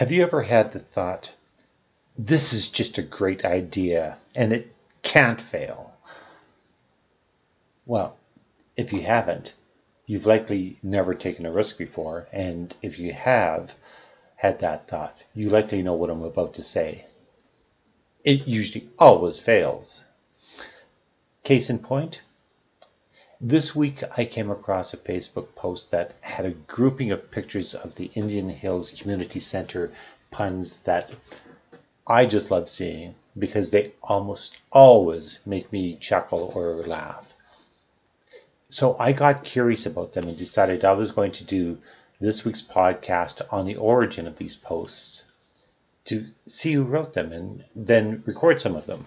Have you ever had the thought, this is just a great idea and it can't fail? Well, if you haven't, you've likely never taken a risk before, and if you have had that thought, you likely know what I'm about to say. It usually always fails. Case in point, this week I came across a Facebook post that had a grouping of pictures of the Indian Hills Community Center puns that I just love seeing because they almost always make me chuckle or laugh. So I got curious about them and decided I was going to do this week's podcast on the origin of these posts to see who wrote them and then record some of them.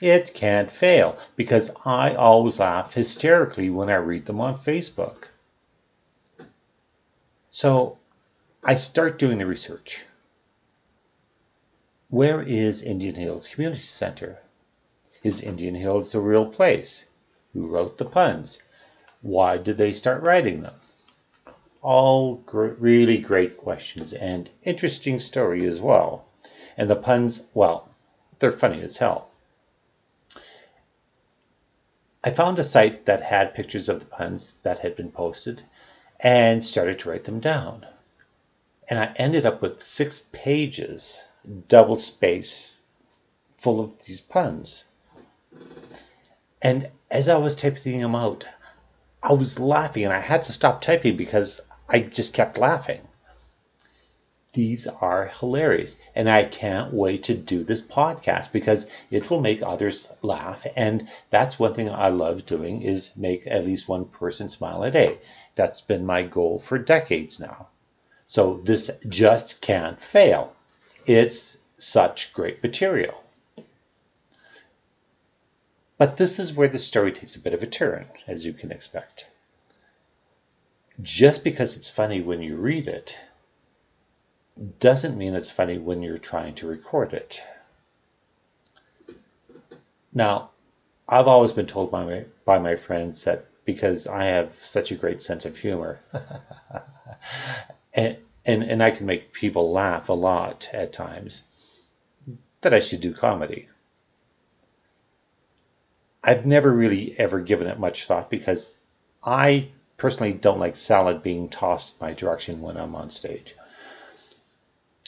It can't fail because I always laugh hysterically when I read them on Facebook. So I start doing the research. Where is Indian Hills Community Center? Is Indian Hills a real place? Who wrote the puns? Why did they start writing them? All gr- really great questions and interesting story as well. And the puns, well, they're funny as hell. I found a site that had pictures of the puns that had been posted and started to write them down. And I ended up with six pages, double space, full of these puns. And as I was typing them out, I was laughing and I had to stop typing because I just kept laughing. These are hilarious. And I can't wait to do this podcast because it will make others laugh. And that's one thing I love doing is make at least one person smile a day. That's been my goal for decades now. So this just can't fail. It's such great material. But this is where the story takes a bit of a turn, as you can expect. Just because it's funny when you read it doesn't mean it's funny when you're trying to record it. Now, I've always been told by my, by my friends that because I have such a great sense of humor, and, and, and I can make people laugh a lot at times, that I should do comedy. I've never really ever given it much thought because I personally don't like salad being tossed my direction when I'm on stage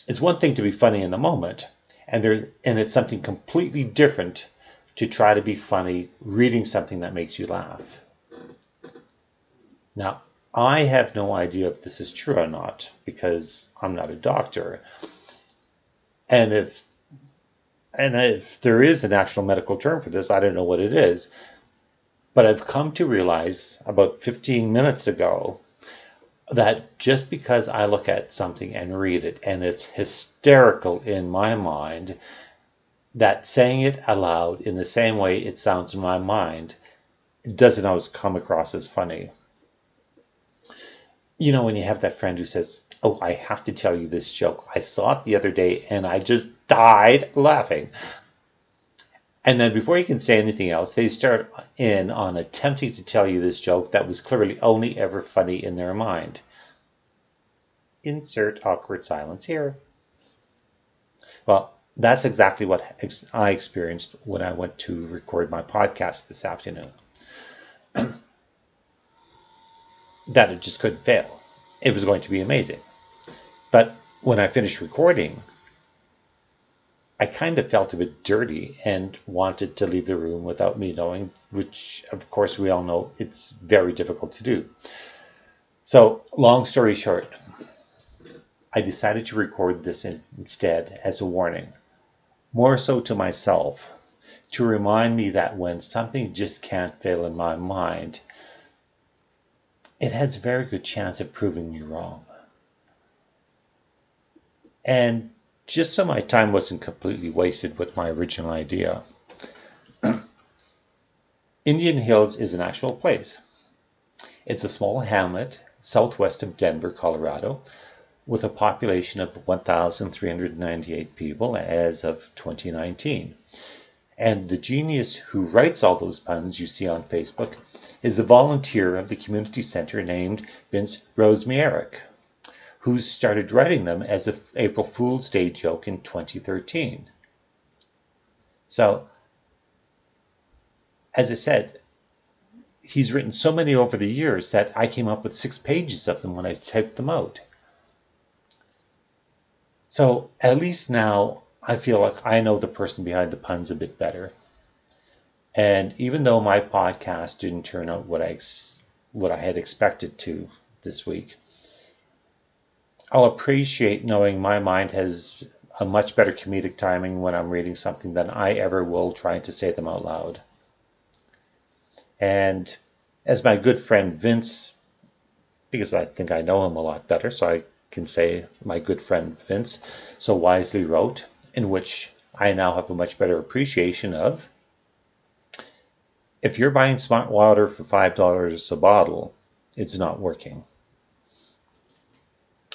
it's one thing to be funny in the moment, and there and it's something completely different to try to be funny reading something that makes you laugh. Now, I have no idea if this is true or not because I'm not a doctor. And if and if there is an actual medical term for this, I don't know what it is. But I've come to realize about 15 minutes ago that just because I look at something and read it and it's hysterical in my mind, that saying it aloud in the same way it sounds in my mind doesn't always come across as funny. You know, when you have that friend who says, Oh, I have to tell you this joke. I saw it the other day and I just died laughing. And then before you can say anything else, they start in on attempting to tell you this joke that was clearly only ever funny in their mind. Insert awkward silence here. Well, that's exactly what I experienced when I went to record my podcast this afternoon. that it just couldn't fail. It was going to be amazing. But when I finished recording, I kind of felt a bit dirty and wanted to leave the room without me knowing, which, of course, we all know it's very difficult to do. So, long story short, I decided to record this instead as a warning, more so to myself, to remind me that when something just can't fail in my mind, it has a very good chance of proving me wrong. And just so my time wasn't completely wasted with my original idea. Indian Hills is an actual place. It's a small hamlet southwest of Denver, Colorado, with a population of 1,398 people as of 2019. And the genius who writes all those puns you see on Facebook is a volunteer of the community center named Vince Rozmiarek who started writing them as a April Fool's Day joke in 2013. So, as I said, he's written so many over the years that I came up with six pages of them when I typed them out. So at least now I feel like I know the person behind the puns a bit better. And even though my podcast didn't turn out what I what I had expected to this week, I'll appreciate knowing my mind has a much better comedic timing when I'm reading something than I ever will trying to say them out loud. And as my good friend Vince, because I think I know him a lot better, so I can say my good friend Vince so wisely wrote, in which I now have a much better appreciation of. If you're buying smart water for $5 a bottle, it's not working.